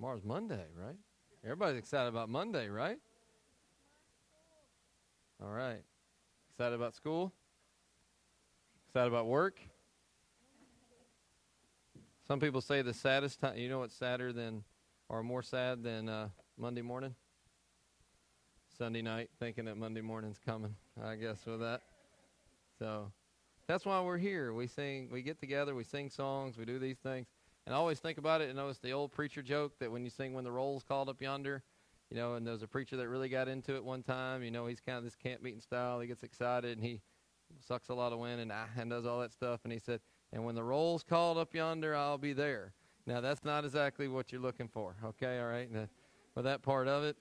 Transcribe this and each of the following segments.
Tomorrow's Monday, right? Everybody's excited about Monday, right? All right. Excited about school? Excited about work? Some people say the saddest time, you know what's sadder than, or more sad than uh, Monday morning? Sunday night, thinking that Monday morning's coming, I guess, with that. So that's why we're here. We sing, we get together, we sing songs, we do these things. And I always think about it, and know it's the old preacher joke that when you sing When the Roll's Called Up Yonder, you know, and there's a preacher that really got into it one time. You know, he's kind of this camp meeting style. He gets excited and he sucks a lot of wind and, ah, and does all that stuff. And he said, and when the roll's called up yonder, I'll be there. Now, that's not exactly what you're looking for, okay? All right? Now, with that part of it,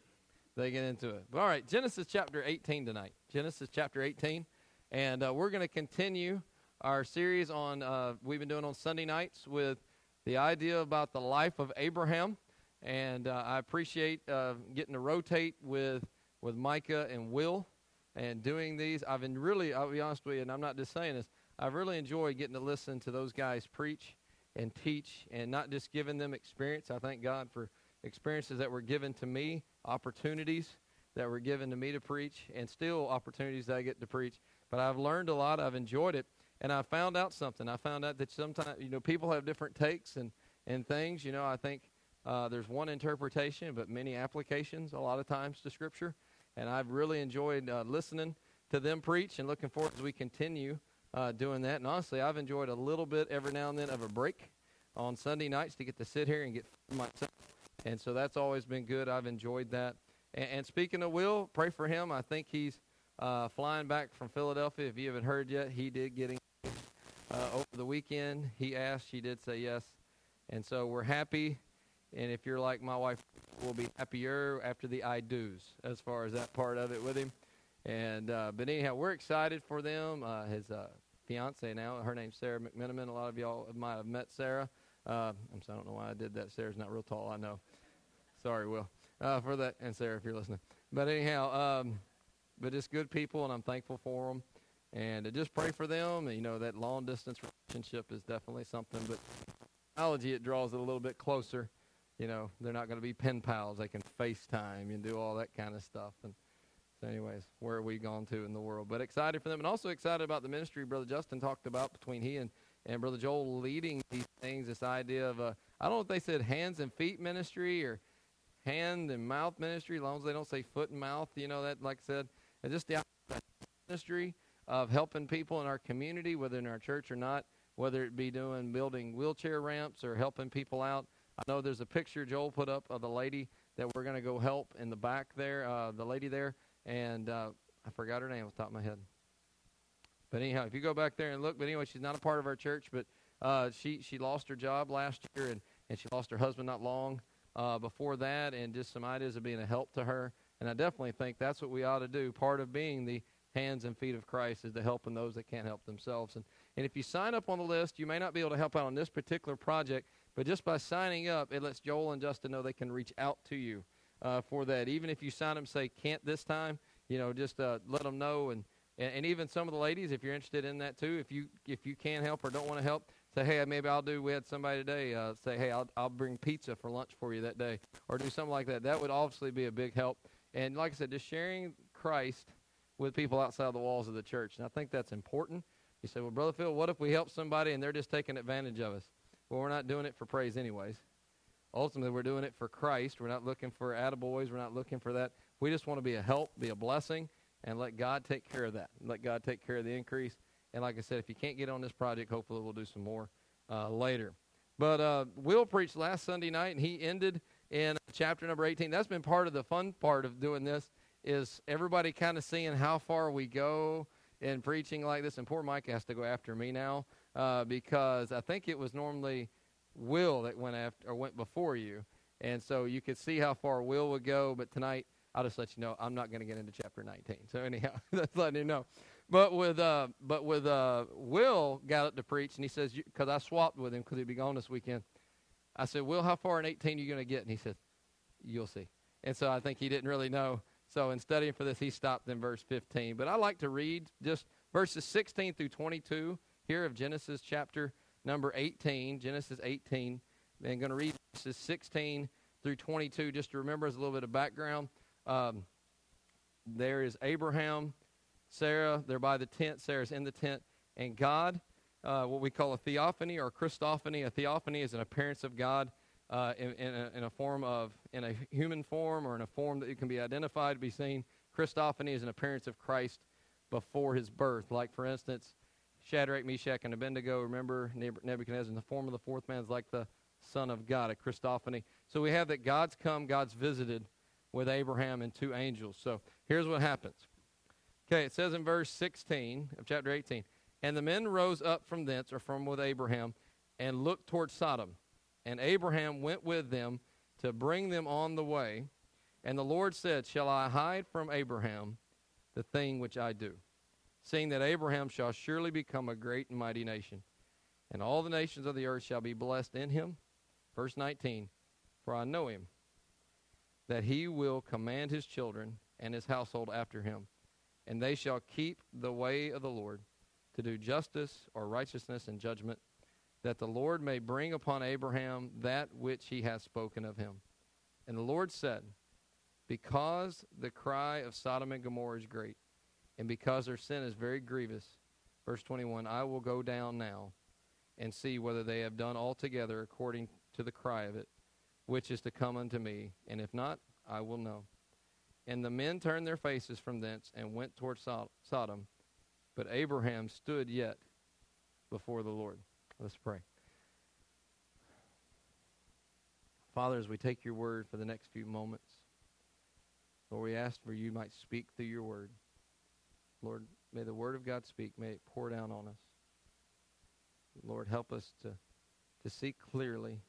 they get into it. But all right, Genesis chapter 18 tonight. Genesis chapter 18. And uh, we're going to continue our series on, uh, we've been doing on Sunday nights with the idea about the life of Abraham. And uh, I appreciate uh, getting to rotate with, with Micah and Will and doing these. I've been really, I'll be honest with you, and I'm not just saying this, I've really enjoyed getting to listen to those guys preach and teach and not just giving them experience. I thank God for experiences that were given to me, opportunities that were given to me to preach, and still opportunities that I get to preach. But I've learned a lot. I've enjoyed it. And I found out something. I found out that sometimes, you know, people have different takes and, and things. You know, I think uh, there's one interpretation, but many applications a lot of times to Scripture. And I've really enjoyed uh, listening to them preach and looking forward as we continue uh, doing that. And honestly, I've enjoyed a little bit every now and then of a break on Sunday nights to get to sit here and get myself. And so that's always been good. I've enjoyed that. And, and speaking of Will, pray for him. I think he's uh, flying back from Philadelphia. If you haven't heard yet, he did get uh, over the weekend. He asked, she did say yes. And so we're happy and if you're like my wife, we'll be happier after the I do's as far as that part of it with him. And uh, but anyhow, we're excited for them. Uh, his uh, fiance now, her name's Sarah McMenamin. A lot of y'all might have met Sarah. Uh, I'm sorry, I don't know why I did that. Sarah's not real tall, I know. Sorry, Will, uh, for that. And Sarah, if you're listening. But anyhow, um, but just good people, and I'm thankful for them. And just pray for them. You know, that long distance relationship is definitely something, but technology it draws it a little bit closer you know, they're not going to be pen pals. They can FaceTime and do all that kind of stuff. And so, anyways, where are we gone to in the world? But excited for them, and also excited about the ministry Brother Justin talked about between he and and Brother Joel leading these things. This idea of a, I don't know if they said hands and feet ministry or hand and mouth ministry, as long as they don't say foot and mouth. You know that, like I said, and just the ministry of helping people in our community, whether in our church or not, whether it be doing building wheelchair ramps or helping people out I know there's a picture Joel put up of the lady that we're going to go help in the back there, uh, the lady there, and uh, I forgot her name off the top of my head. But anyhow, if you go back there and look, but anyway, she's not a part of our church, but uh, she she lost her job last year, and and she lost her husband not long uh, before that, and just some ideas of being a help to her. And I definitely think that's what we ought to do. Part of being the hands and feet of Christ is to helping those that can't help themselves. And and if you sign up on the list, you may not be able to help out on this particular project, but just by signing up, it lets Joel and Justin know they can reach out to you uh, for that. Even if you sign up say can't this time, you know, just uh, let them know. And, and, and even some of the ladies, if you're interested in that too, if you if you can help or don't want to help, say hey maybe I'll do. We had somebody today uh, say hey I'll I'll bring pizza for lunch for you that day or do something like that. That would obviously be a big help. And like I said, just sharing Christ with people outside the walls of the church. And I think that's important. You say, well, Brother Phil, what if we help somebody and they're just taking advantage of us? Well, we're not doing it for praise anyways. Ultimately, we're doing it for Christ. We're not looking for attaboys. We're not looking for that. We just want to be a help, be a blessing, and let God take care of that. Let God take care of the increase. And like I said, if you can't get on this project, hopefully we'll do some more uh, later. But uh, Will preached last Sunday night, and he ended in chapter number 18. That's been part of the fun part of doing this is everybody kind of seeing how far we go in preaching like this. And poor Mike has to go after me now uh, because I think it was normally Will that went after or went before you, and so you could see how far Will would go. But tonight, I'll just let you know I'm not going to get into chapter 19. So anyhow, that's letting you know. But with uh, but with uh, Will got up to preach, and he says because I swapped with him because he'd be gone this weekend. I said, Will, how far in 18 are you going to get? And he said, You'll see. And so I think he didn't really know. So in studying for this, he stopped in verse 15. But I like to read just verses 16 through 22 here of Genesis chapter number 18, Genesis 18. I'm going to read verses 16 through 22, just to remember as a little bit of background. Um, there is Abraham, Sarah, they're by the tent. Sarah's in the tent. And God, uh, what we call a theophany or Christophany. A theophany is an appearance of God uh, in, in, a, in, a, form of, in a human form or in a form that can be identified, to be seen. Christophany is an appearance of Christ before his birth. Like, for instance, Shadrach, Meshach, and Abednego, remember Nebuchadnezzar in the form of the fourth man is like the Son of God, a Christophany. So we have that God's come, God's visited with Abraham and two angels. So here's what happens. Okay, it says in verse 16 of chapter 18, And the men rose up from thence, or from with Abraham, and looked toward Sodom. And Abraham went with them to bring them on the way. And the Lord said, Shall I hide from Abraham the thing which I do? Seeing that Abraham shall surely become a great and mighty nation, and all the nations of the earth shall be blessed in him. Verse 19, For I know him, that he will command his children and his household after him, and they shall keep the way of the Lord to do justice or righteousness and judgment that the Lord may bring upon Abraham that which he has spoken of him. And the Lord said, Because the cry of Sodom and Gomorrah is great, and because their sin is very grievous, verse 21, I will go down now and see whether they have done altogether according to the cry of it, which is to come unto me, and if not, I will know. And the men turned their faces from thence and went toward Sodom, but Abraham stood yet before the Lord. Let's pray. Father, as we take your word for the next few moments, Lord, we ask for you might speak through your word. Lord, may the word of God speak. May it pour down on us. Lord, help us to, to see clearly.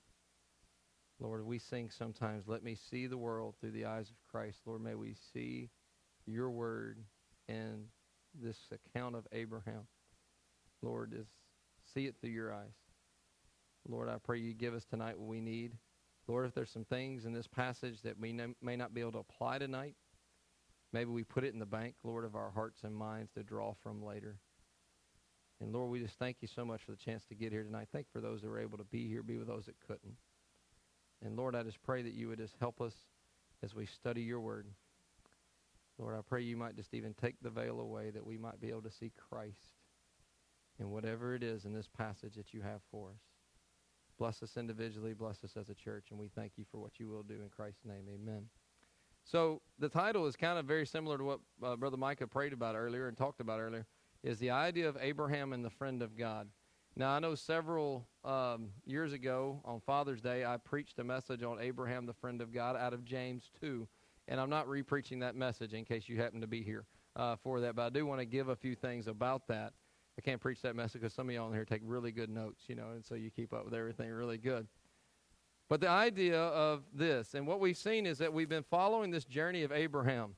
Lord, we sing sometimes, let me see the world through the eyes of Christ. Lord, may we see your word in this account of Abraham. Lord, as see it through your eyes. Lord, I pray you give us tonight what we need. Lord, if there's some things in this passage that we may not be able to apply tonight, maybe we put it in the bank, Lord, of our hearts and minds to draw from later. And Lord, we just thank you so much for the chance to get here tonight. Thank you for those that were able to be here, be with those that couldn't. And Lord, I just pray that you would just help us as we study your word. Lord, I pray you might just even take the veil away that we might be able to see Christ in whatever it is in this passage that you have for us. Bless us individually, bless us as a church, and we thank you for what you will do in Christ's name. Amen. So the title is kind of very similar to what uh, Brother Micah prayed about earlier and talked about earlier, is the idea of Abraham and the friend of God. Now, I know several um, years ago on Father's Day, I preached a message on Abraham, the friend of God, out of James 2. And I'm not re-preaching that message in case you happen to be here uh, for that, but I do want to give a few things about that. I can't preach that message because some of y'all in here take really good notes, you know, and so you keep up with everything really good. But the idea of this, and what we've seen is that we've been following this journey of Abraham.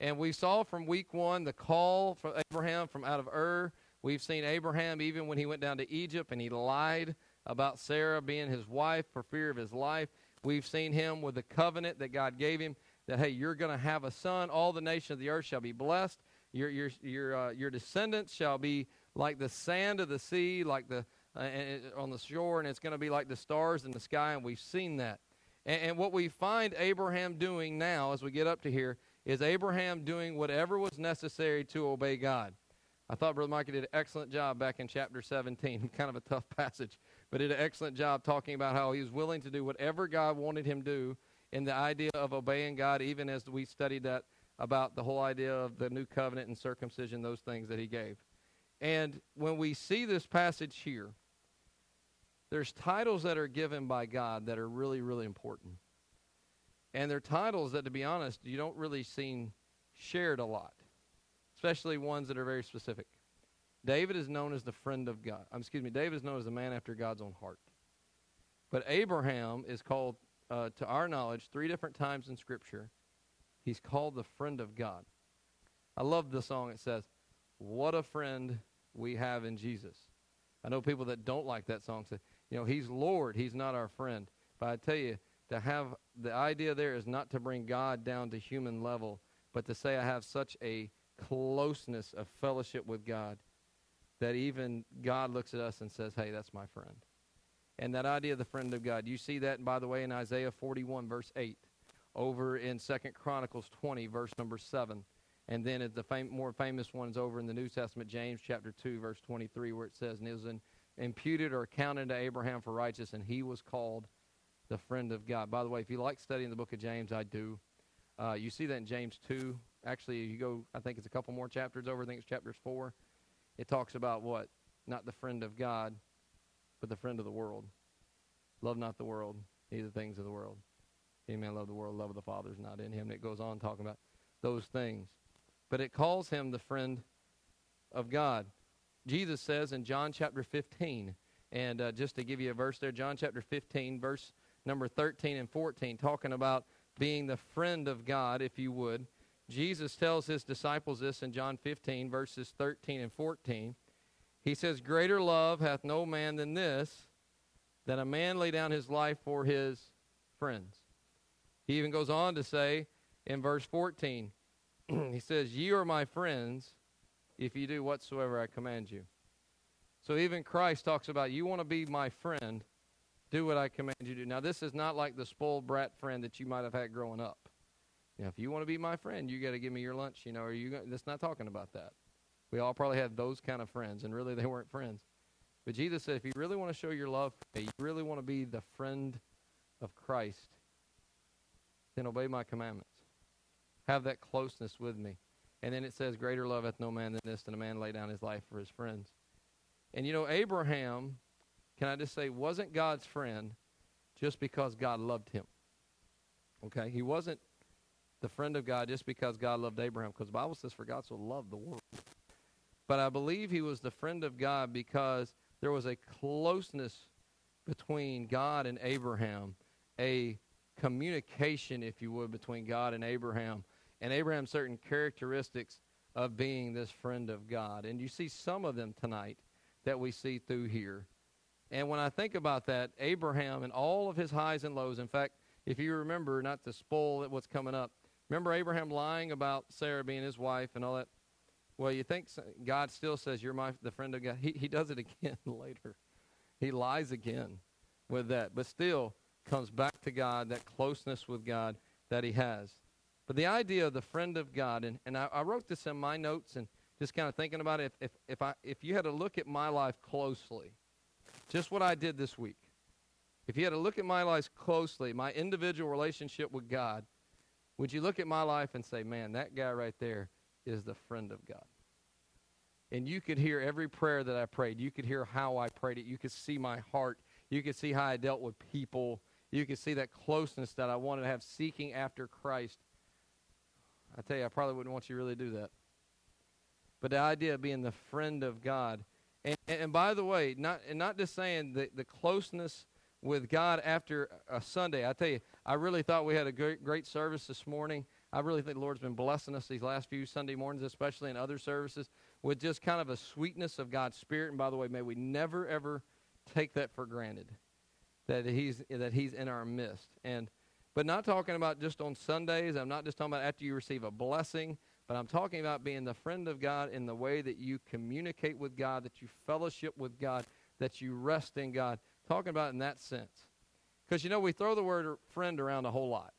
And we saw from week one the call for Abraham from out of Ur. We've seen Abraham even when he went down to Egypt and he lied about Sarah being his wife for fear of his life. We've seen him with the covenant that God gave him that, hey, you're going to have a son. All the nations of the earth shall be blessed. Your, your, your, uh, your descendants shall be like the sand of the sea, like the uh, on the shore, and it's going to be like the stars in the sky, and we've seen that. And, and what we find Abraham doing now, as we get up to here, is Abraham doing whatever was necessary to obey God. I thought Brother Micah did an excellent job back in chapter 17, kind of a tough passage, but did an excellent job talking about how he was willing to do whatever God wanted him to do in the idea of obeying God, even as we studied that about the whole idea of the new covenant and circumcision, those things that he gave. And when we see this passage here, there's titles that are given by God that are really, really important. And they're titles that, to be honest, you don't really see shared a lot, especially ones that are very specific. David is known as the friend of God. Um, excuse me, David is known as the man after God's own heart. But Abraham is called, uh, to our knowledge, three different times in Scripture. He's called the friend of God. I love the song. It says, what a friend we have in Jesus. I know people that don't like that song say, you know, he's Lord, he's not our friend. But I tell you, to have the idea there is not to bring God down to human level, but to say I have such a closeness of fellowship with God that even God looks at us and says, hey, that's my friend. And that idea of the friend of God, you see that, by the way, in Isaiah 41, verse 8, over in Second Chronicles 20, verse number 7. And then the fam- more famous ones over in the New Testament, James chapter 2, verse 23, where it says, And it was imputed or counted to Abraham for righteous, and he was called the friend of God. By the way, if you like studying the book of James, I do. Uh, you see that in James 2. Actually, you go, I think it's a couple more chapters over. I think it's chapters 4. It talks about what? Not the friend of God, but the friend of the world. Love not the world, neither things of the world. Any man love the world, love of the Father is not in him. And it goes on talking about those things. But it calls him the friend of God. Jesus says in John chapter 15, and uh, just to give you a verse there, John chapter 15, verse number 13 and 14, talking about being the friend of God, if you would. Jesus tells his disciples this in John 15, verses 13 and 14. He says, Greater love hath no man than this, that a man lay down his life for his friends. He even goes on to say in verse 14, he says, Ye are my friends if you do whatsoever I command you. So even Christ talks about, You want to be my friend, do what I command you to do. Now, this is not like the spoiled brat friend that you might have had growing up. Now, if you want to be my friend, you got to give me your lunch, you know, or you that's not talking about that. We all probably had those kind of friends, and really they weren't friends. But Jesus said, if you really want to show your love, if you really want to be the friend of Christ, then obey my commandments. Have that closeness with me. And then it says, Greater love hath no man than this, than a man lay down his life for his friends. And you know, Abraham, can I just say, wasn't God's friend just because God loved him. Okay? He wasn't the friend of God just because God loved Abraham, because the Bible says, For God so loved the world. But I believe he was the friend of God because there was a closeness between God and Abraham, a communication, if you would, between God and Abraham, and Abraham certain characteristics of being this friend of God. And you see some of them tonight that we see through here. And when I think about that, Abraham and all of his highs and lows, in fact, if you remember, not to spoil what's coming up, remember Abraham lying about Sarah being his wife and all that? Well, you think God still says, You're my the friend of God. He, he does it again later. He lies again with that. But still, comes back to God, that closeness with God that he has. But the idea of the friend of God, and, and I, I wrote this in my notes and just kind of thinking about it. If, if, if, I, if you had to look at my life closely, just what I did this week, if you had to look at my life closely, my individual relationship with God, would you look at my life and say, man, that guy right there is the friend of God? And you could hear every prayer that I prayed. You could hear how I prayed it. You could see my heart. You could see how I dealt with people you could see that closeness that I wanted to have seeking after Christ. I tell you, I probably wouldn't want you to really do that. But the idea of being the friend of God. And, and by the way, not, and not just saying the, the closeness with God after a Sunday. I tell you, I really thought we had a great, great service this morning. I really think the Lord's been blessing us these last few Sunday mornings, especially in other services, with just kind of a sweetness of God's Spirit. And by the way, may we never, ever take that for granted that he's that he's in our midst. And but not talking about just on Sundays. I'm not just talking about after you receive a blessing, but I'm talking about being the friend of God in the way that you communicate with God, that you fellowship with God, that you rest in God. Talking about in that sense. Because you know we throw the word friend around a whole lot.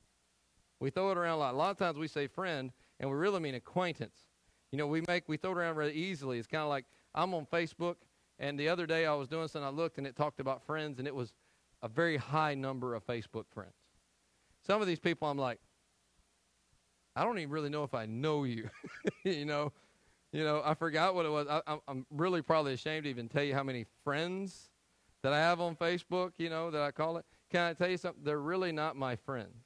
We throw it around a lot. A lot of times we say friend and we really mean acquaintance. You know, we make we throw it around really easily. It's kind of like I'm on Facebook and the other day I was doing something I looked and it talked about friends and it was a very high number of Facebook friends. Some of these people, I'm like, I don't even really know if I know you. you know, you know, I forgot what it was. I, I'm really probably ashamed to even tell you how many friends that I have on Facebook. You know, that I call it. Can I tell you something? They're really not my friends.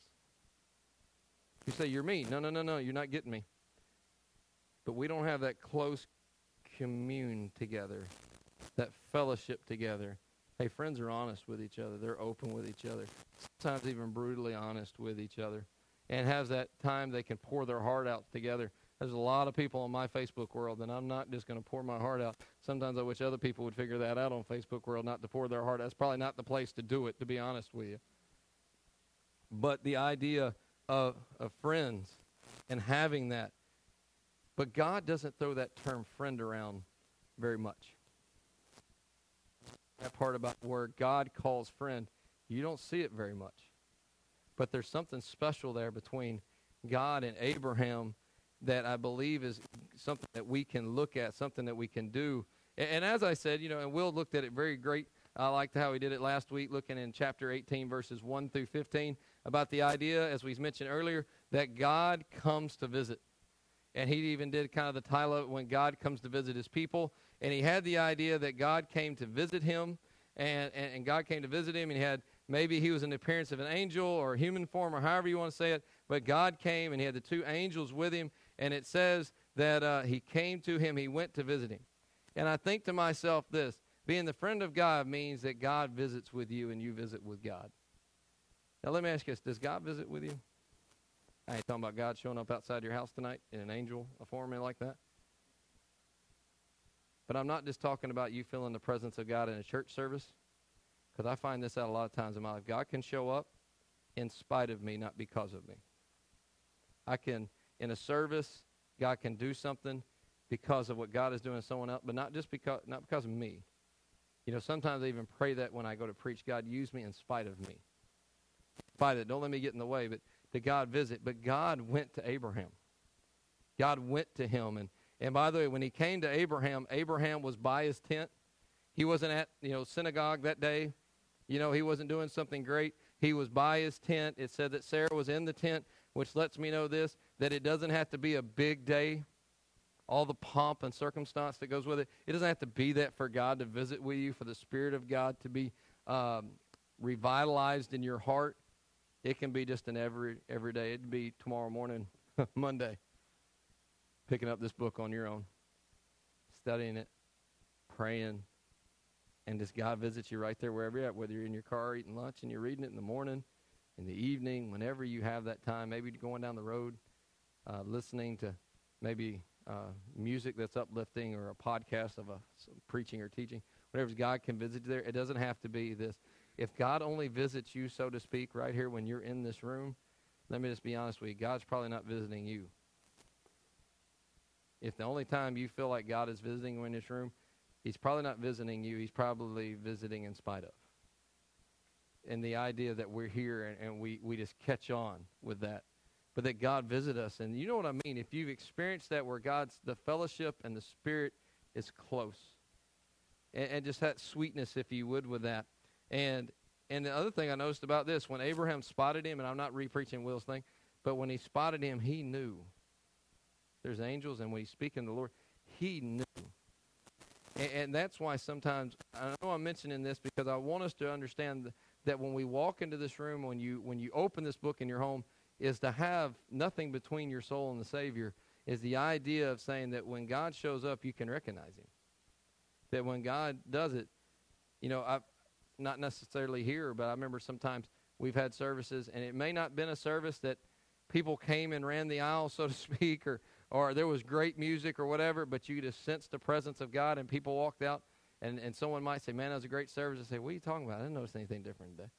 You say you're me. No, no, no, no. You're not getting me. But we don't have that close commune together, that fellowship together Hey, friends are honest with each other. They're open with each other. Sometimes even brutally honest with each other. And has that time they can pour their heart out together. There's a lot of people on my Facebook world, and I'm not just going to pour my heart out. Sometimes I wish other people would figure that out on Facebook world, not to pour their heart. That's probably not the place to do it, to be honest with you. But the idea of, of friends and having that. But God doesn't throw that term friend around very much. That part about where God calls friend, you don't see it very much. But there's something special there between God and Abraham that I believe is something that we can look at, something that we can do. And, and as I said, you know, and Will looked at it very great. I liked how he did it last week, looking in chapter 18, verses 1 through 15, about the idea, as we mentioned earlier, that God comes to visit. And he even did kind of the title when God comes to visit his people. And he had the idea that God came to visit him, and, and, and God came to visit him, and he had maybe he was in the appearance of an angel or human form, or however you want to say it, but God came, and he had the two angels with him, and it says that uh, he came to him, he went to visit him. And I think to myself this being the friend of God means that God visits with you and you visit with God. Now, let me ask you this Does God visit with you? I ain't talking about God showing up outside your house tonight in an angel, a form like that. But I'm not just talking about you feeling the presence of God in a church service, because I find this out a lot of times in my life. God can show up in spite of me, not because of me. I can in a service, God can do something because of what God is doing to someone else, but not just because not because of me. You know, sometimes I even pray that when I go to preach, God use me in spite of me. Of it, don't let me get in the way, but to God visit. But God went to Abraham. God went to him, and and by the way, when he came to Abraham, Abraham was by his tent. He wasn't at you know synagogue that day. You know, he wasn't doing something great. He was by his tent. It said that Sarah was in the tent, which lets me know this that it doesn't have to be a big day, all the pomp and circumstance that goes with it. It doesn't have to be that for God to visit with you, for the Spirit of God to be um, revitalized in your heart. It can be just an every every day. It'd be tomorrow morning, Monday, picking up this book on your own, studying it, praying, and just God visits you right there wherever you're at, whether you're in your car eating lunch and you're reading it in the morning, in the evening, whenever you have that time, maybe going down the road uh, listening to maybe uh, music that's uplifting or a podcast of a preaching or teaching, whatever God can visit you there. It doesn't have to be this. If God only visits you, so to speak, right here when you're in this room, let me just be honest with you. God's probably not visiting you. If the only time you feel like God is visiting you in this room, He's probably not visiting you. He's probably visiting in spite of. And the idea that we're here and, and we, we just catch on with that but that God visit us. And you know what I mean? If you've experienced that where God's, the fellowship and the Spirit is close. And, and just that sweetness, if you would, with that. And and the other thing I noticed about this, when Abraham spotted him, and I'm not repreaching Will's thing, but when he spotted him, he knew. There's angels, and when he's speaking to the Lord, he knew. And, and that's why sometimes I know I'm mentioning this because I want us to understand that when we walk into this room, when you when you open this book in your home, is to have nothing between your soul and the Savior, is the idea of saying that when God shows up, you can recognize Him. That when God does it, you know, I not necessarily here, but I remember sometimes we've had services, and it may not been a service that people came and ran the aisle, so to speak, or or there was great music or whatever, but you just sensed the presence of God, and people walked out, and and someone might say, "Man, that was a great service." I say, "What are you talking about? I didn't notice anything different today."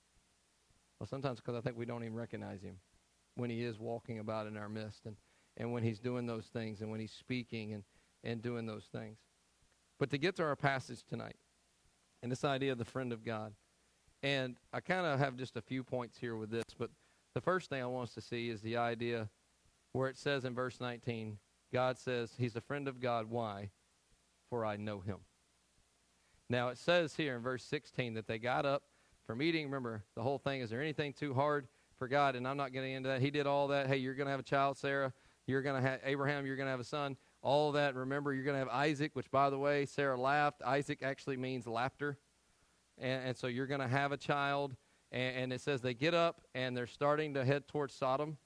Well, sometimes because I think we don't even recognize Him when he is walking about in our midst and, and when he's doing those things and when he's speaking and, and doing those things. But to get to our passage tonight and this idea of the friend of God, and I kind of have just a few points here with this, but the first thing I want us to see is the idea where it says in verse 19, God says he's a friend of God. Why? For I know him. Now it says here in verse 16 that they got up from eating. Remember, the whole thing is there anything too hard? for God, and I'm not getting into that. He did all that. Hey, you're going to have a child, Sarah. You're going to have Abraham. You're going to have a son. All that. Remember, you're going to have Isaac, which, by the way, Sarah laughed. Isaac actually means laughter. And, and so you're going to have a child. And, and it says they get up and they're starting to head towards Sodom.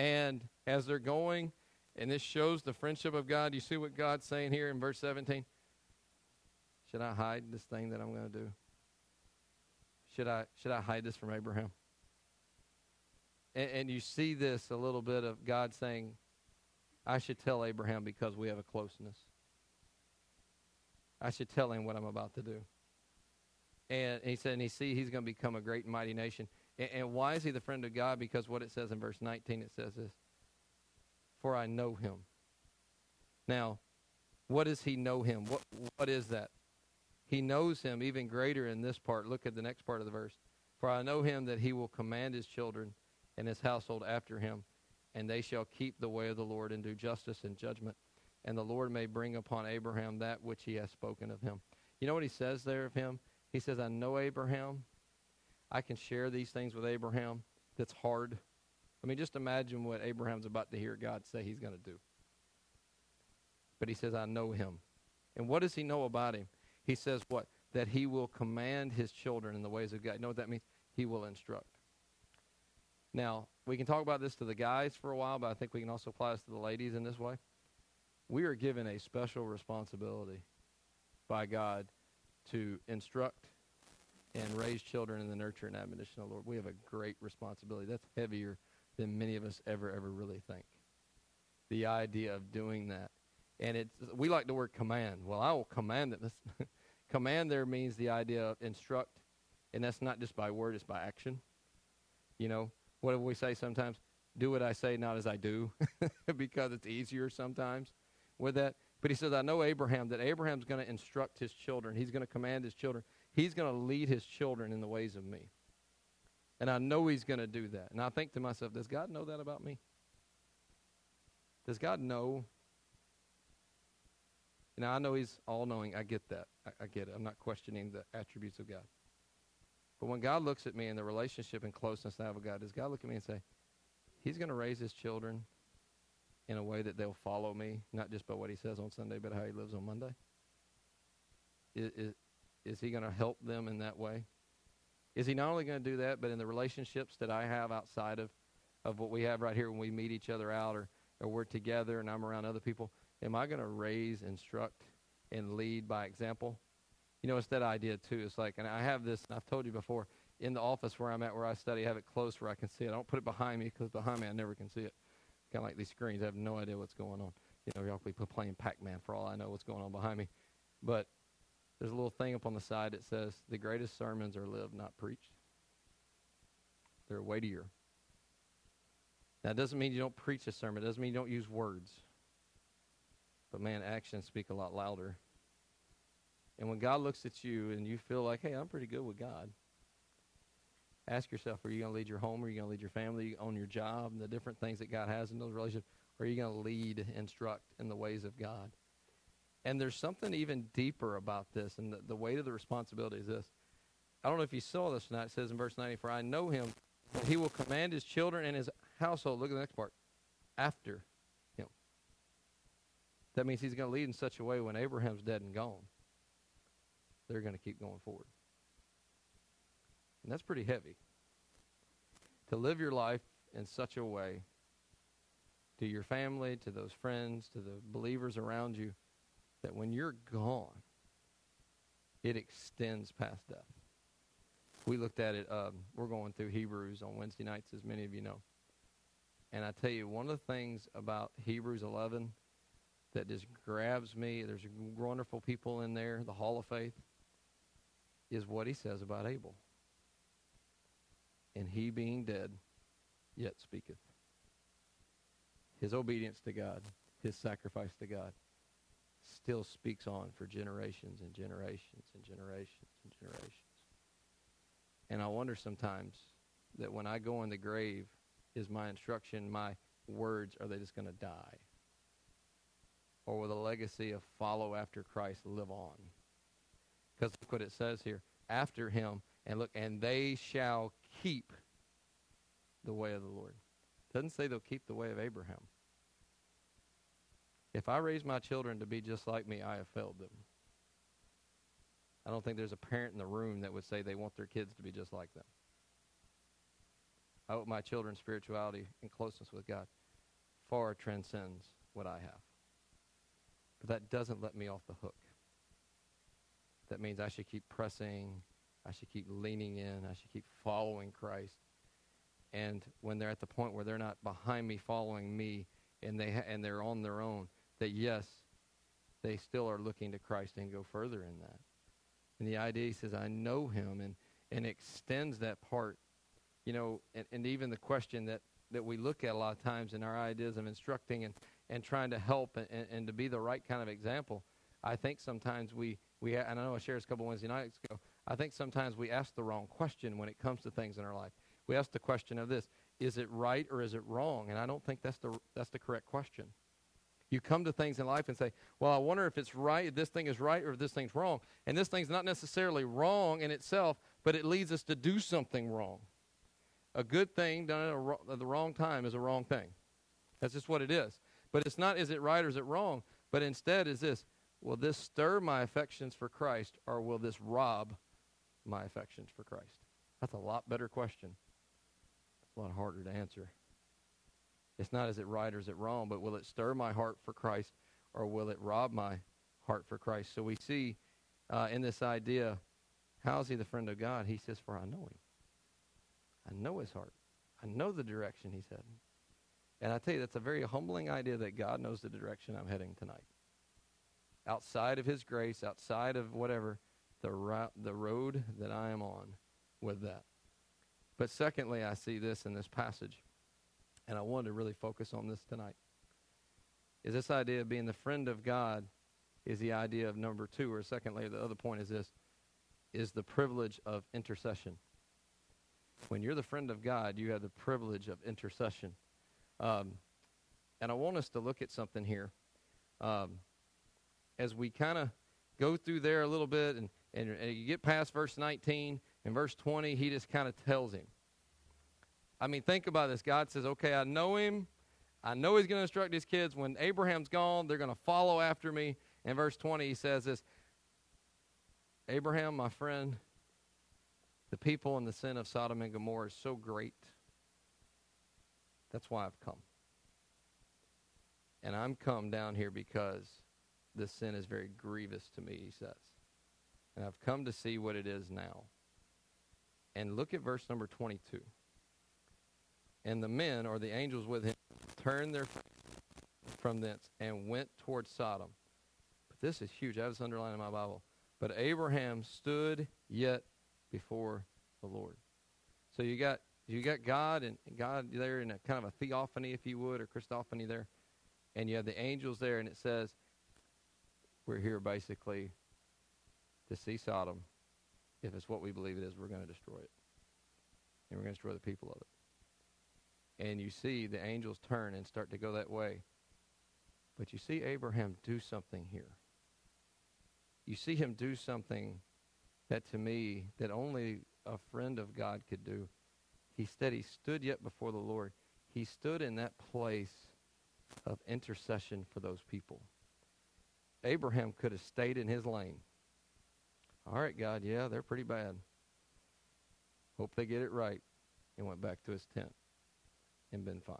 And as they're going, and this shows the friendship of God, you see what God's saying here in verse 17? Should I hide this thing that I'm going to do? Should I, should I hide this from Abraham? And, and you see this a little bit of God saying, I should tell Abraham because we have a closeness. I should tell him what I'm about to do. And he said, and he see he's going to become a great and mighty nation. And, and, why is he the friend of God? Because what it says in verse 19, it says this, for I know him. Now, what does he know him? What, what is that? He knows him even greater in this part. Look at the next part of the verse. For I know him that he will command his children and his household after him, and they shall keep the way of the Lord and do justice and judgment. And the Lord may bring upon Abraham that which he has spoken of him. You know what he says there of him? He says, I know Abraham. I can share these things with Abraham. That's hard. I mean, just imagine what Abraham's about to hear God say he's going to do. But he says, I know him. And what does he know about him? He says what? That he will command his children in the ways of God. You know what that means? He will instruct. Now, we can talk about this to the guys for a while, but I think we can also apply this to the ladies in this way. We are given a special responsibility by God to instruct and raise children in the nurture and admonition of the Lord. We have a great responsibility. That's heavier than many of us ever, ever really think. The idea of doing that. And it's, we like the word command. Well, I will command it. command there means the idea of instruct, and that's not just by word, it's by action. You know, what do we say sometimes? Do what I say, not as I do, because it's easier sometimes with that. But he says, I know Abraham, that Abraham's going to instruct his children. He's going to command his children. He's going to lead his children in the ways of me. And I know he's going to do that. And I think to myself, does God know that about me? Does God know? Now, I know he's all knowing. I get that. I, I get it. I'm not questioning the attributes of God. But when God looks at me in the relationship and closeness I have with God, does God look at me and say, He's going to raise his children in a way that they'll follow me, not just by what he says on Sunday, but how he lives on Monday? Is, is, is he going to help them in that way? Is he not only going to do that, but in the relationships that I have outside of, of what we have right here when we meet each other out or, or we're together and I'm around other people, am I going to raise, instruct, and lead by example? You know, it's that idea too. It's like, and I have this, I've told you before, in the office where I'm at, where I study, I have it close where I can see it. I don't put it behind me because behind me I never can see it. Kind of like these screens, I have no idea what's going on. You know, y'all be playing Pac-Man for all I know what's going on behind me. But there's a little thing up on the side that says, the greatest sermons are lived, not preached. They're weightier. Now that doesn't mean you don't preach a sermon. It doesn't mean you don't use words. But man, actions speak a lot louder. And when God looks at you and you feel like, hey, I'm pretty good with God, ask yourself, are you going to lead your home? Are you going to lead your family on your job and the different things that God has in those relationships? Or are you going to lead, instruct in the ways of God? And there's something even deeper about this, and the, the weight of the responsibility is this. I don't know if you saw this tonight. It says in verse 94, I know him, he will command his children and his household. Look at the next part. After him. That means he's going to lead in such a way when Abraham's dead and gone, they're going to keep going forward. And that's pretty heavy. To live your life in such a way to your family, to those friends, to the believers around you, that when you're gone, it extends past death. We looked at it, um, we're going through Hebrews on Wednesday nights, as many of you know. And I tell you, one of the things about Hebrews 11 that just grabs me, there's wonderful people in there, the Hall of Faith, is what he says about Abel. And he being dead, yet speaketh. His obedience to God, his sacrifice to God still speaks on for generations and generations and generations and generations. And I wonder sometimes that when I go in the grave, is my instruction, my words, are they just going to die? Or will the legacy of follow after Christ live on? Because look what it says here. After him, and look, and they shall keep the way of the Lord. It doesn't say they'll keep the way of Abraham. If I raise my children to be just like me, I have failed them. I don't think there's a parent in the room that would say they want their kids to be just like them. I hope my children's spirituality and closeness with God far transcends what I have. But that doesn't let me off the hook. That means I should keep pressing, I should keep leaning in, I should keep following Christ. And when they're at the point where they're not behind me following me and they ha- and they're on their own, that yes, they still are looking to Christ and go further in that. And the idea he says, I know him and, and extends that part. You know, and, and even the question that, that we look at a lot of times in our ideas of instructing and, and trying to help and, and, to be the right kind of example, I think sometimes we we and I know I shared this a couple Wednesday nights ago. I think sometimes we ask the wrong question when it comes to things in our life. We ask the question of this: Is it right or is it wrong? And I don't think that's the that's the correct question. You come to things in life and say, "Well, I wonder if it's right, if this thing is right, or if this thing's wrong." And this thing's not necessarily wrong in itself, but it leads us to do something wrong. A good thing done at, the wrong time is a wrong thing. That's just what it is. But it's not, is it right or is it wrong? But instead, is this, will this stir my affections for Christ or will this rob my affections for Christ? That's a lot better question. It's a lot harder to answer. It's not, is it right or is it wrong, but will it stir my heart for Christ or will it rob my heart for Christ? So we see uh, in this idea, how is he the friend of God? He says, For I know him. I know his heart. I know the direction he's heading. And I tell you, that's a very humbling idea that God knows the direction I'm heading tonight. Outside of his grace, outside of whatever, the, the road that I am on with that. But secondly, I see this in this passage, and I wanted to really focus on this tonight. Is this idea of being the friend of God is the idea of number two, or secondly, the other point is this, is the privilege of intercession. When you're the friend of God, you have the privilege of intercession. Um, and I want us to look at something here. Um, as we kind of go through there a little bit, and, and, and you get past verse 19 and verse 20, he just kind of tells him. I mean, think about this. God says, okay, I know him. I know he's going to instruct his kids. When Abraham's gone, they're going to follow after me. In verse 20, he says this Abraham, my friend, the people in the sin of Sodom and Gomorrah is so great that's why I've come. And I'm come down here because this sin is very grievous to me, he says. And I've come to see what it is now. And look at verse number 22. And the men, or the angels with him, turned their from thence and went towards Sodom. But this is huge. I have this underlined in my Bible. But Abraham stood yet before the Lord. So you got you got God and God there in a kind of a theophany, if you would, or Christophany there, and you have the angels there, and it says, we're here basically to see Sodom. If it's what we believe it is, we're going to destroy it. And we're going to destroy the people of it. And you see the angels turn and start to go that way. But you see Abraham do something here. You see him do something that to me, that only a friend of God could do. He said he stood yet before the Lord. He stood in that place of intercession for those people. Abraham could have stayed in his lane. All right, God, yeah, they're pretty bad. Hope they get it right. And went back to his tent and been fine.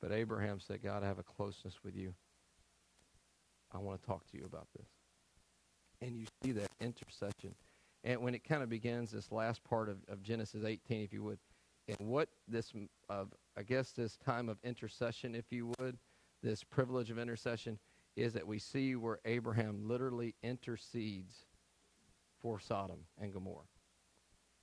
But Abraham said, God, I have a closeness with you. I want to talk to you about this. And you see that intercession and when it kind of begins this last part of, of Genesis 18, if you would, and what this, uh, I guess, this time of intercession, if you would, this privilege of intercession, is that we see where Abraham literally intercedes for Sodom and Gomorrah.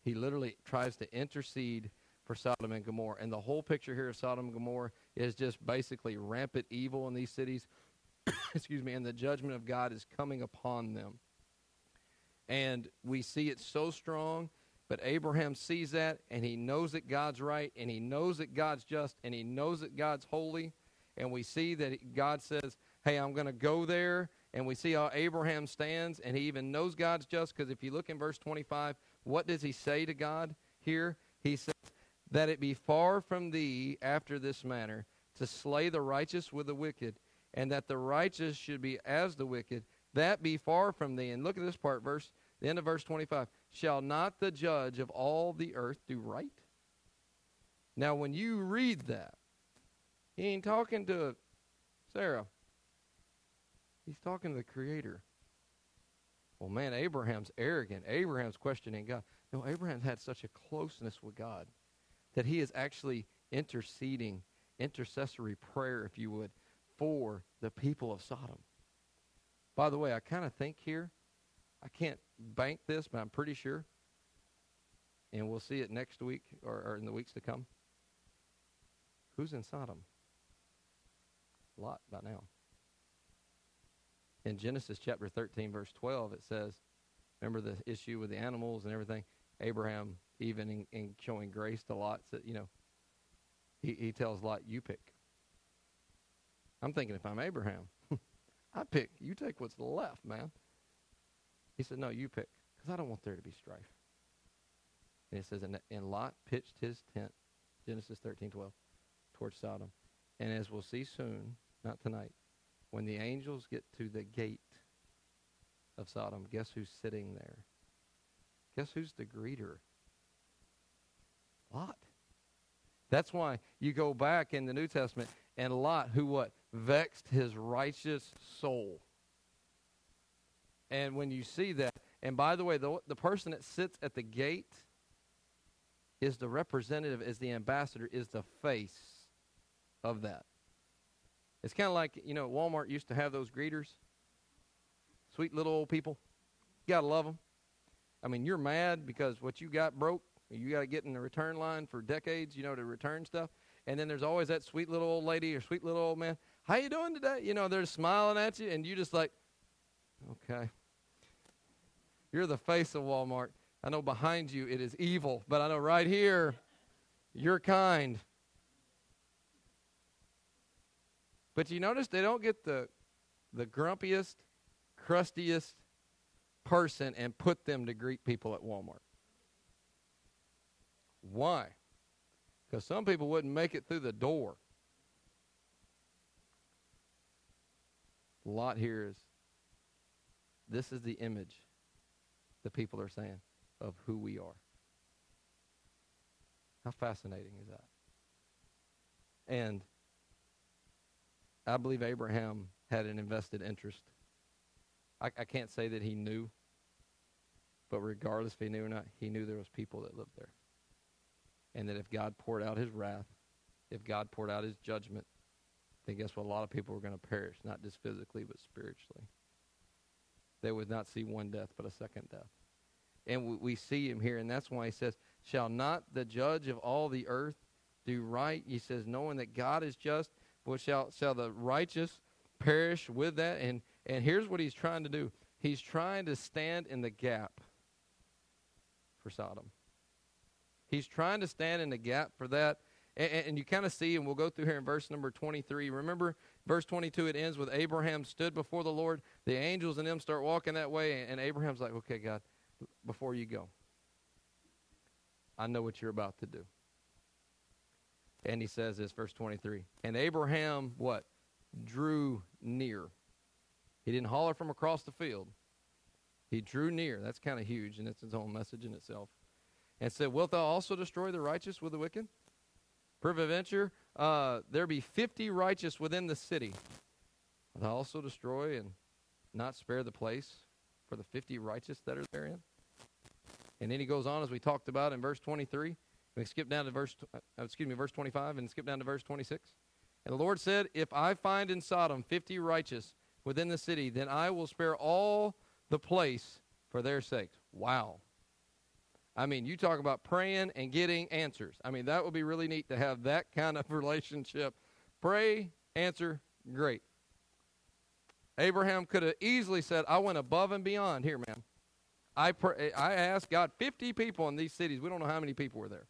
He literally tries to intercede for Sodom and Gomorrah. And the whole picture here of Sodom and Gomorrah is just basically rampant evil in these cities. Excuse me, and the judgment of God is coming upon them. And we see it so strong, but Abraham sees that and he knows that God's right and he knows that God's just and he knows that God's holy. And we see that God says, Hey, I'm going to go there. And we see how Abraham stands and he even knows God's just because if you look in verse 25, what does he say to God here? He says, That it be far from thee after this manner to slay the righteous with the wicked, and that the righteous should be as the wicked, that be far from thee. And look at this part, verse the end of verse 25. Shall not the judge of all the earth do right? Now, when you read that, he ain't talking to Sarah. He's talking to the Creator. Well, man, Abraham's arrogant. Abraham's questioning God. No, Abraham's had such a closeness with God that he is actually interceding, intercessory prayer, if you would, for the people of Sodom. By the way, I kind of think here, I can't bank this, but I'm pretty sure. And we'll see it next week or, or in the weeks to come. Who's in Sodom? A lot by now. in Genesis chapter 13, verse 12, it says, remember the issue with the animals and everything? Abraham, even in, in showing grace to Lot, said, you know, he, he tells Lot, you pick. I'm thinking if I'm Abraham, I pick. You take what's left, man. He said, no, you pick, because I don't want there to be strife. And it says, and, and Lot pitched his tent, Genesis 13, 12, towards Sodom. And as we'll see soon, not tonight, when the angels get to the gate of Sodom, guess who's sitting there? Guess who's the greeter? Lot. That's why you go back in the New Testament and Lot, who what? Vexed his righteous soul. And when you see that, and by the way, the, the person that sits at the gate is the representative, is the ambassador, is the face of that. It's kind of like, you know, Walmart used to have those greeters. Sweet little old people. You got to love them. I mean, you're mad because what you got broke. You got to get in the return line for decades, you know, to return stuff. And then there's always that sweet little old lady or sweet little old man. How you doing today? You know, they're smiling at you, and you just like, okay. You're the face of Walmart. I know behind you it is evil, but I know right here you're kind. But you notice they don't get the the grumpiest, crustiest person and put them to greet people at Walmart. Why? Because some people wouldn't make it through the door. Lot here is this is the image the people are saying of who we are. How fascinating is that? And I believe Abraham had an invested interest. I, I, can't say that he knew, but regardless if he knew or not, he knew there was people that lived there. And that if God poured out his wrath, if God poured out his judgment, then guess what? A lot of people were going to perish, not just physically, but spiritually. They would not see one death, but a second death. And we see him here, and that's why he says, Shall not the judge of all the earth do right? He says, knowing that God is just, but shall, shall the righteous perish with that? And, and here's what he's trying to do he's trying to stand in the gap for Sodom. He's trying to stand in the gap for that. And, and you kind of see, and we'll go through here in verse number 23. Remember, verse 22, it ends with Abraham stood before the Lord. The angels and them start walking that way, and Abraham's like, okay, God, before you go, I know what you're about to do. And he says this, verse 23. And Abraham, what? Drew near. He didn't holler from across the field. He drew near. That's kind of huge, and it's its own message in itself. And said, Wilt thou also destroy the righteous with the wicked? Peradventure, uh, there be fifty righteous within the city. Wilt thou also destroy and not spare the place for the fifty righteous that are therein? And then he goes on, as we talked about in verse 23. We skip down to verse, uh, excuse me, verse 25 and skip down to verse 26. And the Lord said, If I find in Sodom 50 righteous within the city, then I will spare all the place for their sakes. Wow. I mean, you talk about praying and getting answers. I mean, that would be really neat to have that kind of relationship. Pray, answer, great. Abraham could have easily said, I went above and beyond. Here, man. I, pray, I asked God 50 people in these cities. We don't know how many people were there.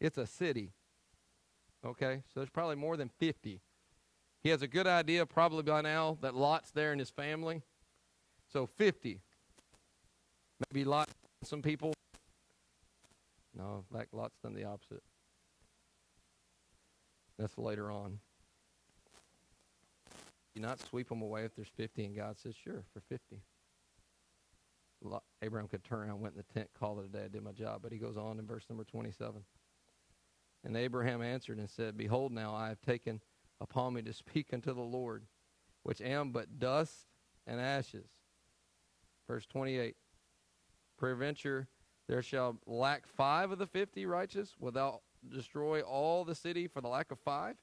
It's a city. Okay? So there's probably more than 50. He has a good idea, probably by now, that Lot's there and his family. So 50. Maybe Lot, some people. No, in fact, Lot's done the opposite. That's later on. You not sweep them away if there's 50, and God says, sure, for 50. Abraham could turn around, went in the tent, called it a day, I did my job. But he goes on in verse number 27. And Abraham answered and said, Behold, now I have taken upon me to speak unto the Lord, which am but dust and ashes. Verse 28. Peradventure there shall lack five of the fifty righteous, without destroy all the city for the lack of five?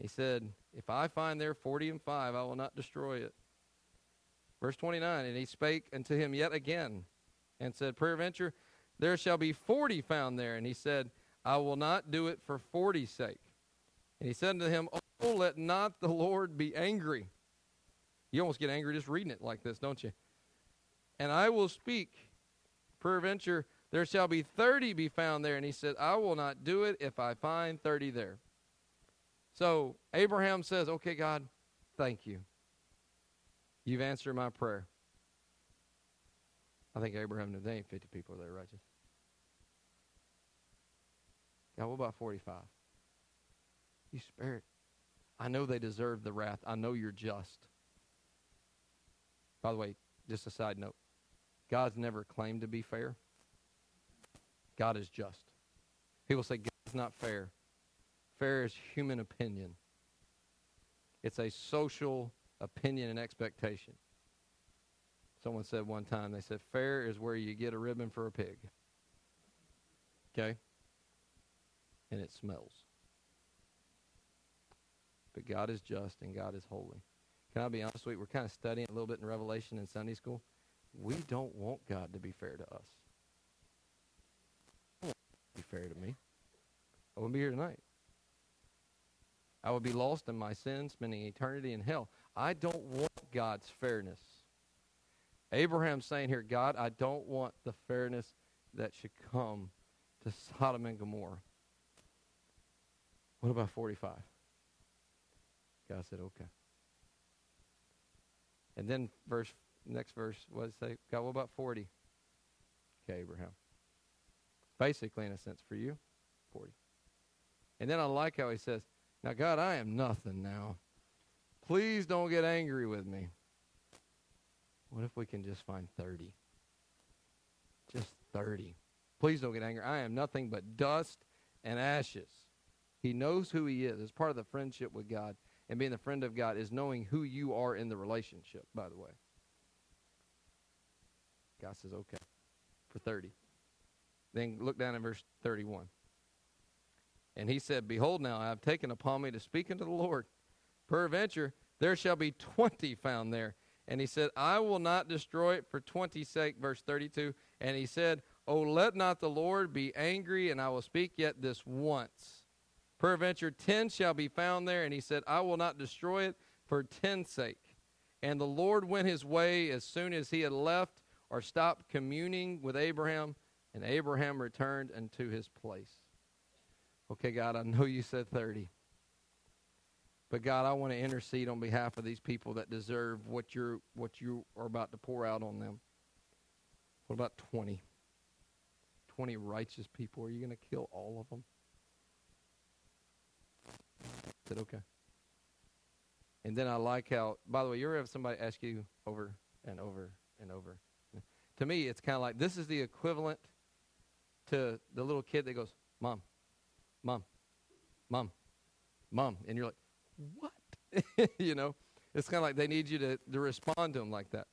He said, If I find there forty and five, I will not destroy it. Verse 29 And he spake unto him yet again, and said, Peradventure there shall be forty found there. And he said, I will not do it for forty's sake. And he said unto him, Oh, let not the Lord be angry. You almost get angry just reading it like this, don't you? And I will speak. Peradventure, there shall be 30 be found there. And he said, I will not do it if I find 30 there. So Abraham says, Okay, God, thank you. You've answered my prayer. I think Abraham knew there ain't 50 people there righteous. God, what about 45? You spare it. I know they deserve the wrath. I know you're just. By the way, just a side note God's never claimed to be fair. God is just. People say God's not fair. Fair is human opinion, it's a social opinion and expectation. Someone said one time, they said, fair is where you get a ribbon for a pig. Okay? And it smells. But God is just and God is holy. Can I be honest with you? We're kind of studying a little bit in Revelation in Sunday school. We don't want God to be fair to us. Be fair to me. I wouldn't be here tonight. I would be lost in my sins, spending eternity in hell. I don't want God's fairness. Abraham's saying here, God, I don't want the fairness that should come to Sodom and Gomorrah. What about 45? God said, okay. And then verse next verse was say, God, what about 40? Okay, Abraham. Basically, in a sense, for you, 40. And then I like how he says, Now, God, I am nothing now. Please don't get angry with me. What if we can just find 30? Just 30. Please don't get angry. I am nothing but dust and ashes. He knows who he is. It's part of the friendship with God. And being the friend of God is knowing who you are in the relationship, by the way. God says, okay, for 30. Then look down in verse 31. And he said, Behold, now I have taken upon me to speak unto the Lord. Peradventure, there shall be 20 found there. And he said, I will not destroy it for 20 sake. Verse 32. And he said, Oh, let not the Lord be angry, and I will speak yet this once. Peradventure, 10 shall be found there. And he said, I will not destroy it for 10 sake. And the Lord went his way as soon as he had left or stopped communing with Abraham, and Abraham returned unto his place. Okay, God, I know you said 30. But God, I want to intercede on behalf of these people that deserve what you're what you are about to pour out on them. What about 20? 20 righteous people. Are you going to kill all of them? I said, okay. And then I like how, by the way, you ever have somebody ask you over and over and over? To me, it's kind of like this is the equivalent to the little kid that goes, Mom, Mom, Mom, Mom. And you're like, what? you know, it's kind of like they need you to, to respond to them like that.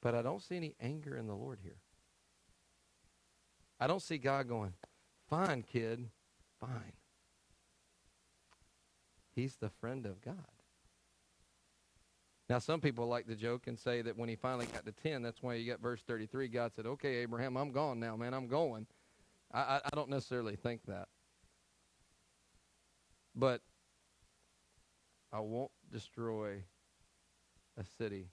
But I don't see any anger in the Lord here. I don't see God going, fine, kid, fine. He's the friend of God. Now, some people like to joke and say that when he finally got to 10, that's why you got verse 33. God said, Okay, Abraham, I'm gone now, man. I'm going. I, I, I don't necessarily think that. But I won't destroy a city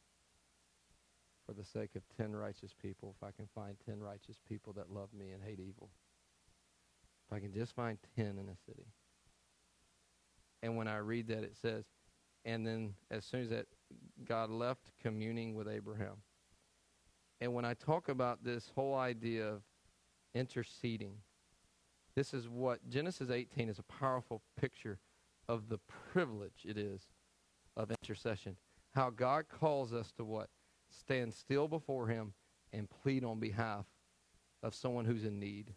for the sake of 10 righteous people if I can find 10 righteous people that love me and hate evil. If I can just find 10 in a city. And when I read that, it says, and then as soon as that God left communing with Abraham. And when I talk about this whole idea of interceding, this is what Genesis 18 is a powerful picture of the privilege it is of intercession. How God calls us to what? Stand still before Him and plead on behalf of someone who's in need.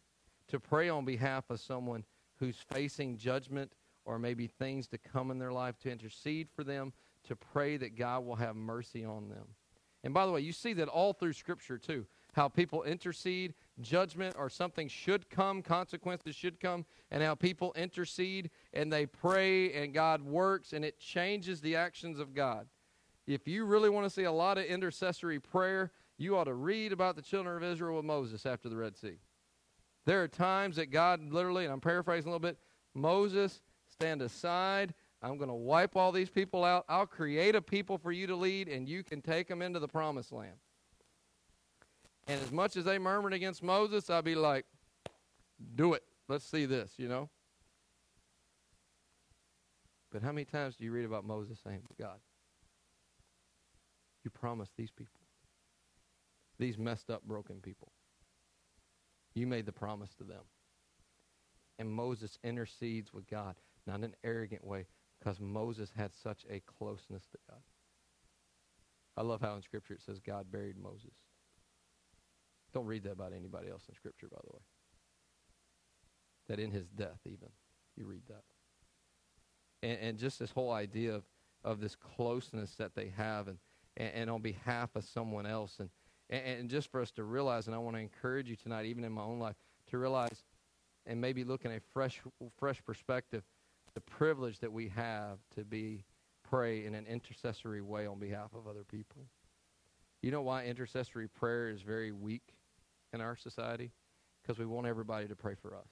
To pray on behalf of someone who's facing judgment or maybe things to come in their life, to intercede for them, to pray that God will have mercy on them. And by the way, you see that all through Scripture too. How people intercede, judgment or something should come, consequences should come, and how people intercede and they pray and God works and it changes the actions of God. If you really want to see a lot of intercessory prayer, you ought to read about the children of Israel with Moses after the Red Sea. There are times that God literally, and I'm paraphrasing a little bit, Moses stand aside I'm going to wipe all these people out. I'll create a people for you to lead, and you can take them into the promised land. And as much as they murmured against Moses, I'd be like, do it. Let's see this, you know? But how many times do you read about Moses saying, God, you promised these people, these messed up, broken people, you made the promise to them. And Moses intercedes with God, not in an arrogant way, because Moses had such a closeness to God. I love how in Scripture it says God buried Moses. Don't read that about anybody else in Scripture, by the way. That in his death, even, you read that. And, and just this whole idea of, of this closeness that they have and, and, and on behalf of someone else. And, and, and just for us to realize, and I want to encourage you tonight, even in my own life, to realize and maybe look in a fresh, fresh perspective the privilege that we have to be pray in an intercessory way on behalf of other people. You know why intercessory prayer is very weak in our society? Because we want everybody to pray for us.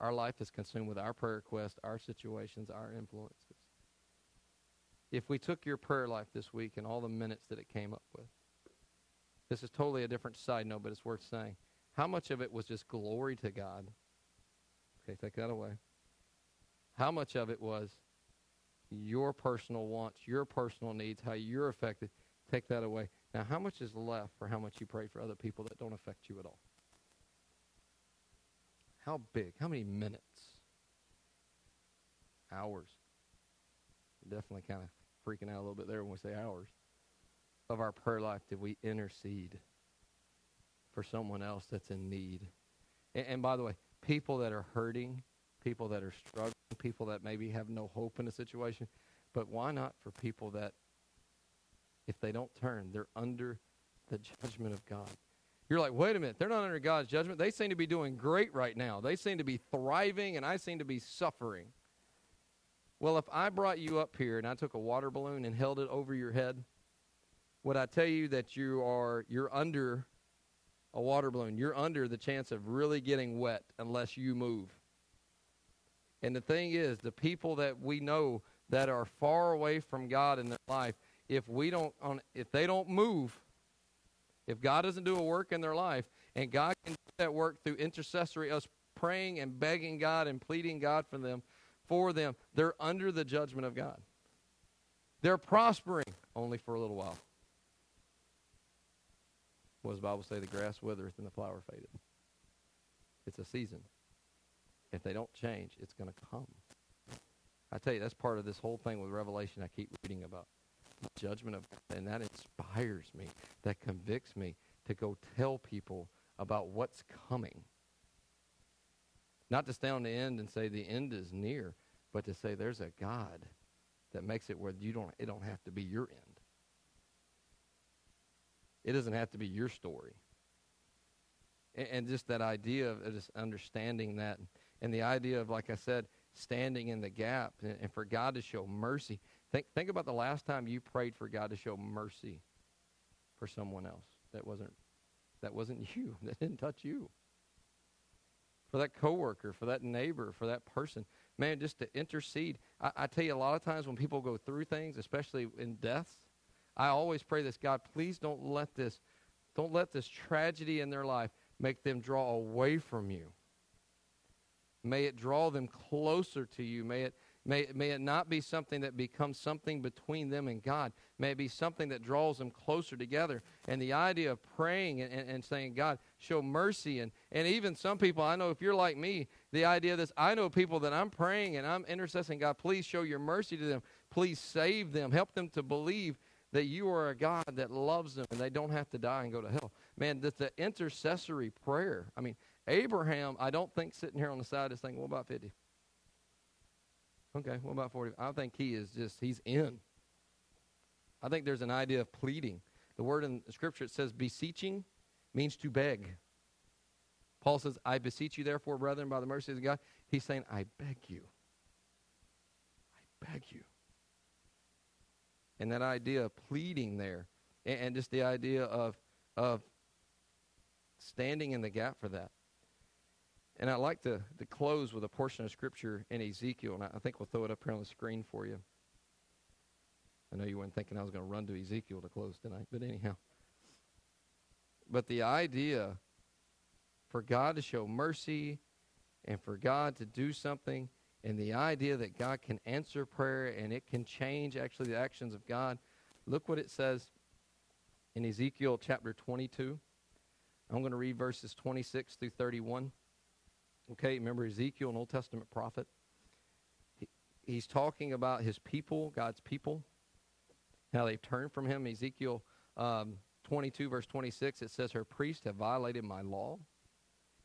Our life is consumed with our prayer requests, our situations, our influences. If we took your prayer life this week and all the minutes that it came up with, this is totally a different side note, but it's worth saying. How much of it was just glory to God Okay, take that away. How much of it was your personal wants, your personal needs, how you're affected? Take that away. Now, how much is left for how much you pray for other people that don't affect you at all? How big? How many minutes? Hours? Definitely kind of freaking out a little bit there when we say hours. Of our prayer life, did we intercede for someone else that's in need? And, and by the way, people that are hurting, people that are struggling, people that maybe have no hope in a situation. But why not for people that, if they don't turn, they're under the judgment of God? You're like, wait a minute, they're not under God's judgment. They seem to be doing great right now. They seem to be thriving, and I seem to be suffering. Well, if I brought you up here and I took a water balloon and held it over your head, would I tell you that you are you're under a water balloon, you're under the chance of really getting wet unless you move. And the thing is, the people that we know that are far away from God in their life, if we don't if they don't move, if God doesn't do a work in their life, and God can do that work through intercessory, us praying and begging God and pleading God for them, for them, they're under the judgment of God. They're prospering only for a little while. What does the Bible say? The grass withereth and the flower fadeth. It's a season. If they don't change, it's going to come. I tell you, that's part of this whole thing with Revelation I keep reading about. The judgment of God. And that inspires me, that convicts me to go tell people about what's coming. Not to stay on the end and say the end is near, but to say there's a God that makes it where you don't it don't have to be your end. It doesn't have to be your story. And, and just that idea of just understanding that, and the idea of, like I said, standing in the gap and, and for God to show mercy. Think, think about the last time you prayed for God to show mercy for someone else that wasn't that wasn't you, that didn't touch you. For that coworker, for that neighbor, for that person. Man, just to intercede. I, I tell you, a lot of times when people go through things, especially in deaths, I always pray this God, please don't let this don't let this tragedy in their life make them draw away from you. May it draw them closer to you. May it May, may it not be something that becomes something between them and God. May it be something that draws them closer together. And the idea of praying and, and, and, saying, God, show mercy. And, and even some people, I know if you're like me, the idea of this, I know people that I'm praying and I'm intercessing, God, please show your mercy to them. Please save them. Help them to believe that you are a God that loves them and they don't have to die and go to hell. Man, that's the intercessory prayer. I mean, Abraham, I don't think sitting here on the side is thinking, what about 50? Okay, what about 40? I think he is just, he's in. I think there's an idea of pleading. The word in scripture, it says beseeching means to beg. Paul says, I beseech you, therefore, brethren, by the mercies of God. He's saying, I beg you. I beg you and that idea of pleading there, and, and just the idea of of standing in the gap for that. And I'd like to, to close with a portion of scripture in Ezekiel, and I, I think we'll throw it up here on the screen for you. I know you weren't thinking I was going to run to Ezekiel to close tonight, but anyhow. But the idea for God to show mercy and for God to do something, and the idea that God can answer prayer and it can change actually the actions of God. Look what it says in Ezekiel chapter 22. I'm going to read verses 26 through 31. Okay, remember Ezekiel, an Old Testament prophet? He, he's talking about his people, God's people, how they've turned from him. Ezekiel um, 22, verse 26, it says, Her priests have violated my law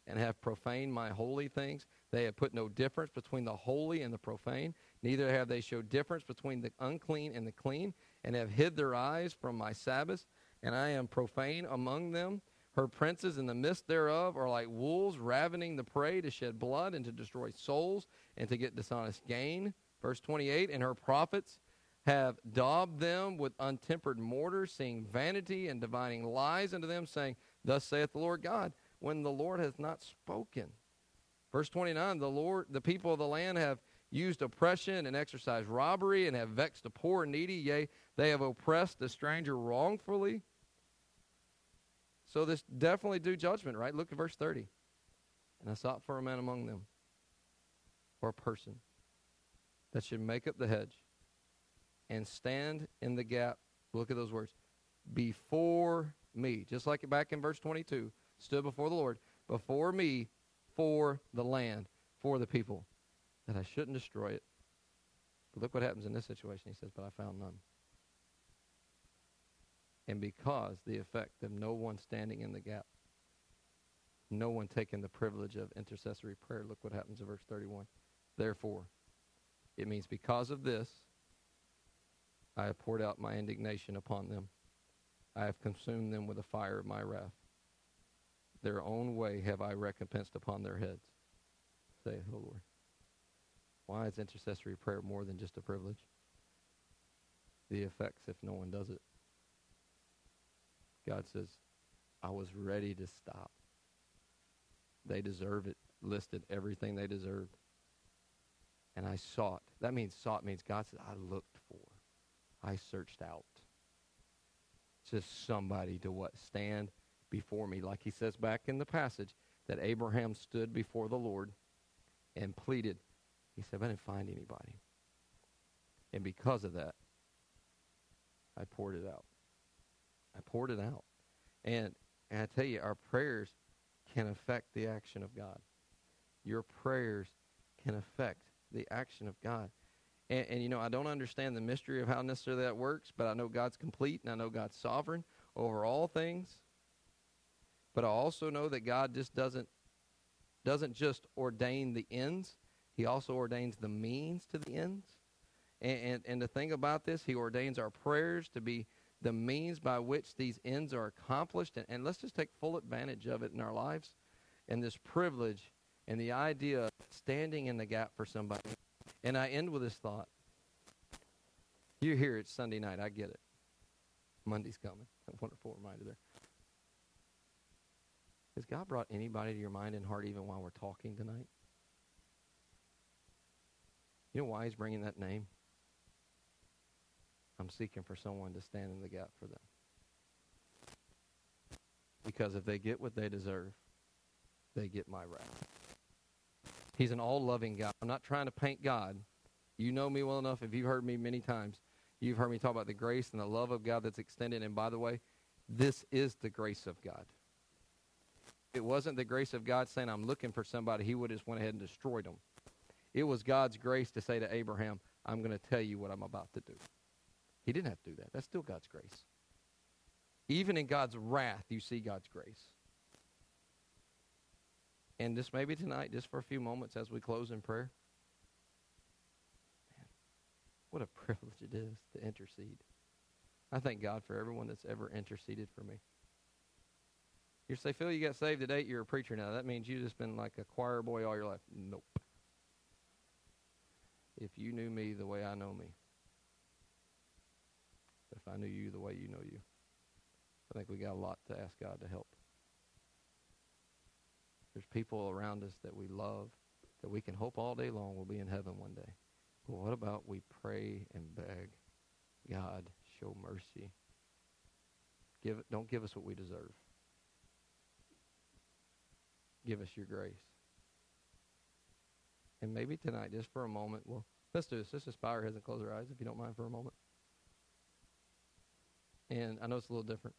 and have profaned my holy things. They have put no difference between the holy and the profane. Neither have they showed difference between the unclean and the clean, and have hid their eyes from my Sabbaths. And I am profane among them. Her princes in the midst thereof are like wolves ravening the prey to shed blood and to destroy souls and to get dishonest gain. Verse 28 And her prophets have daubed them with untempered mortar, seeing vanity and divining lies unto them, saying, Thus saith the Lord God, when the Lord hath not spoken. Verse 29 The Lord, the people of the land have used oppression and exercised robbery and have vexed the poor and needy. Yea, they have oppressed the stranger wrongfully so this definitely due judgment, right? Look at verse 30. And I sought for a man among them, or a person, that should make up the hedge and stand in the gap. Look at those words. Before me. Just like back in verse 22, stood before the Lord. Before me, for the land, for the people, that I shouldn't destroy it. But look what happens in this situation. He says, But I found none. And because the effect of no one standing in the gap, no one taking the privilege of intercessory prayer, look what happens in verse 31. Therefore, it means because of this, I have poured out my indignation upon them. I have consumed them with the fire of my wrath. Their own way have I recompensed upon their heads, saith the Lord. Why is intercessory prayer more than just a privilege? The effects if no one does it. God says, I was ready to stop. They deserve it, listed everything they deserved. And I sought. That means sought means God says, I looked for. I searched out. Just somebody to what? Stand before me. Like he says back in the passage that Abraham stood before the Lord and pleaded. He said, I didn't find anybody. And because of that, I poured it out. I poured it out. And, and I tell you, our prayers can affect the action of God. Your prayers can affect the action of God. And, and, you know, I don't understand the mystery of how necessarily that works, but I know God's complete and I know God's sovereign over all things. But I also know that God just doesn't doesn't just ordain the ends; He also ordains the means to the ends. And, and, and the thing about this, He ordains our prayers to be the means by which these ends are accomplished, and, and let's just take full advantage of it in our lives and this privilege and the idea of standing in the gap for somebody. And I end with this thought. You're here, it's Sunday night, I get it. Monday's coming. A wonderful reminder there. Has God brought anybody to your mind and heart even while we're talking tonight? You know why he's bringing that name? I'm seeking for someone to stand in the gap for them. Because if they get what they deserve, they get my wrath. He's an all loving God. I'm not trying to paint God. You know me well enough. If you've heard me many times, you've heard me talk about the grace and the love of God that's extended. And by the way, this is the grace of God. It wasn't the grace of God saying, I'm looking for somebody, he would have just went ahead and destroyed them. It was God's grace to say to Abraham, I'm going to tell you what I'm about to do. He didn't have to do that. That's still God's grace. Even in God's wrath, you see God's grace. And just maybe tonight, just for a few moments as we close in prayer, man, what a privilege it is to intercede. I thank God for everyone that's ever interceded for me. You say, Phil, you got saved at eight, You're a preacher now. That means you've just been like a choir boy all your life. Nope. If you knew me the way I know me, if I knew you the way you know you. I think we got a lot to ask God to help. There's people around us that we love, that we can hope all day long will be in heaven one day. But what about we pray and beg, God, show mercy. Give don't give us what we deserve. Give us your grace. And maybe tonight, just for a moment, well, let's do this. Let's just bow our heads and close our eyes, if you don't mind, for a moment. And I know it's a little different.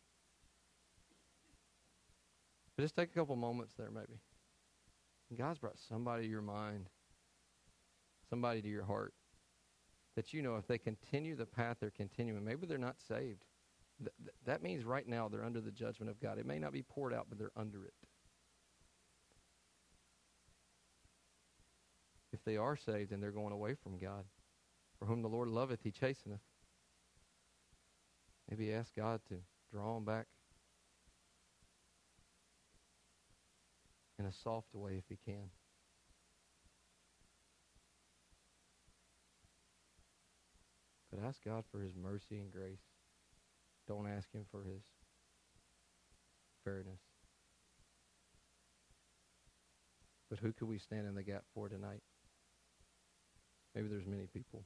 But just take a couple moments there, maybe. And God's brought somebody to your mind, somebody to your heart, that you know if they continue the path they're continuing, maybe they're not saved. Th- th- that means right now they're under the judgment of God. It may not be poured out, but they're under it. If they are saved and they're going away from God, for whom the Lord loveth, he chasteneth. Maybe ask God to draw them back in a soft way if he can. But ask God for his mercy and grace. Don't ask him for his fairness. But who could we stand in the gap for tonight? Maybe there's many people.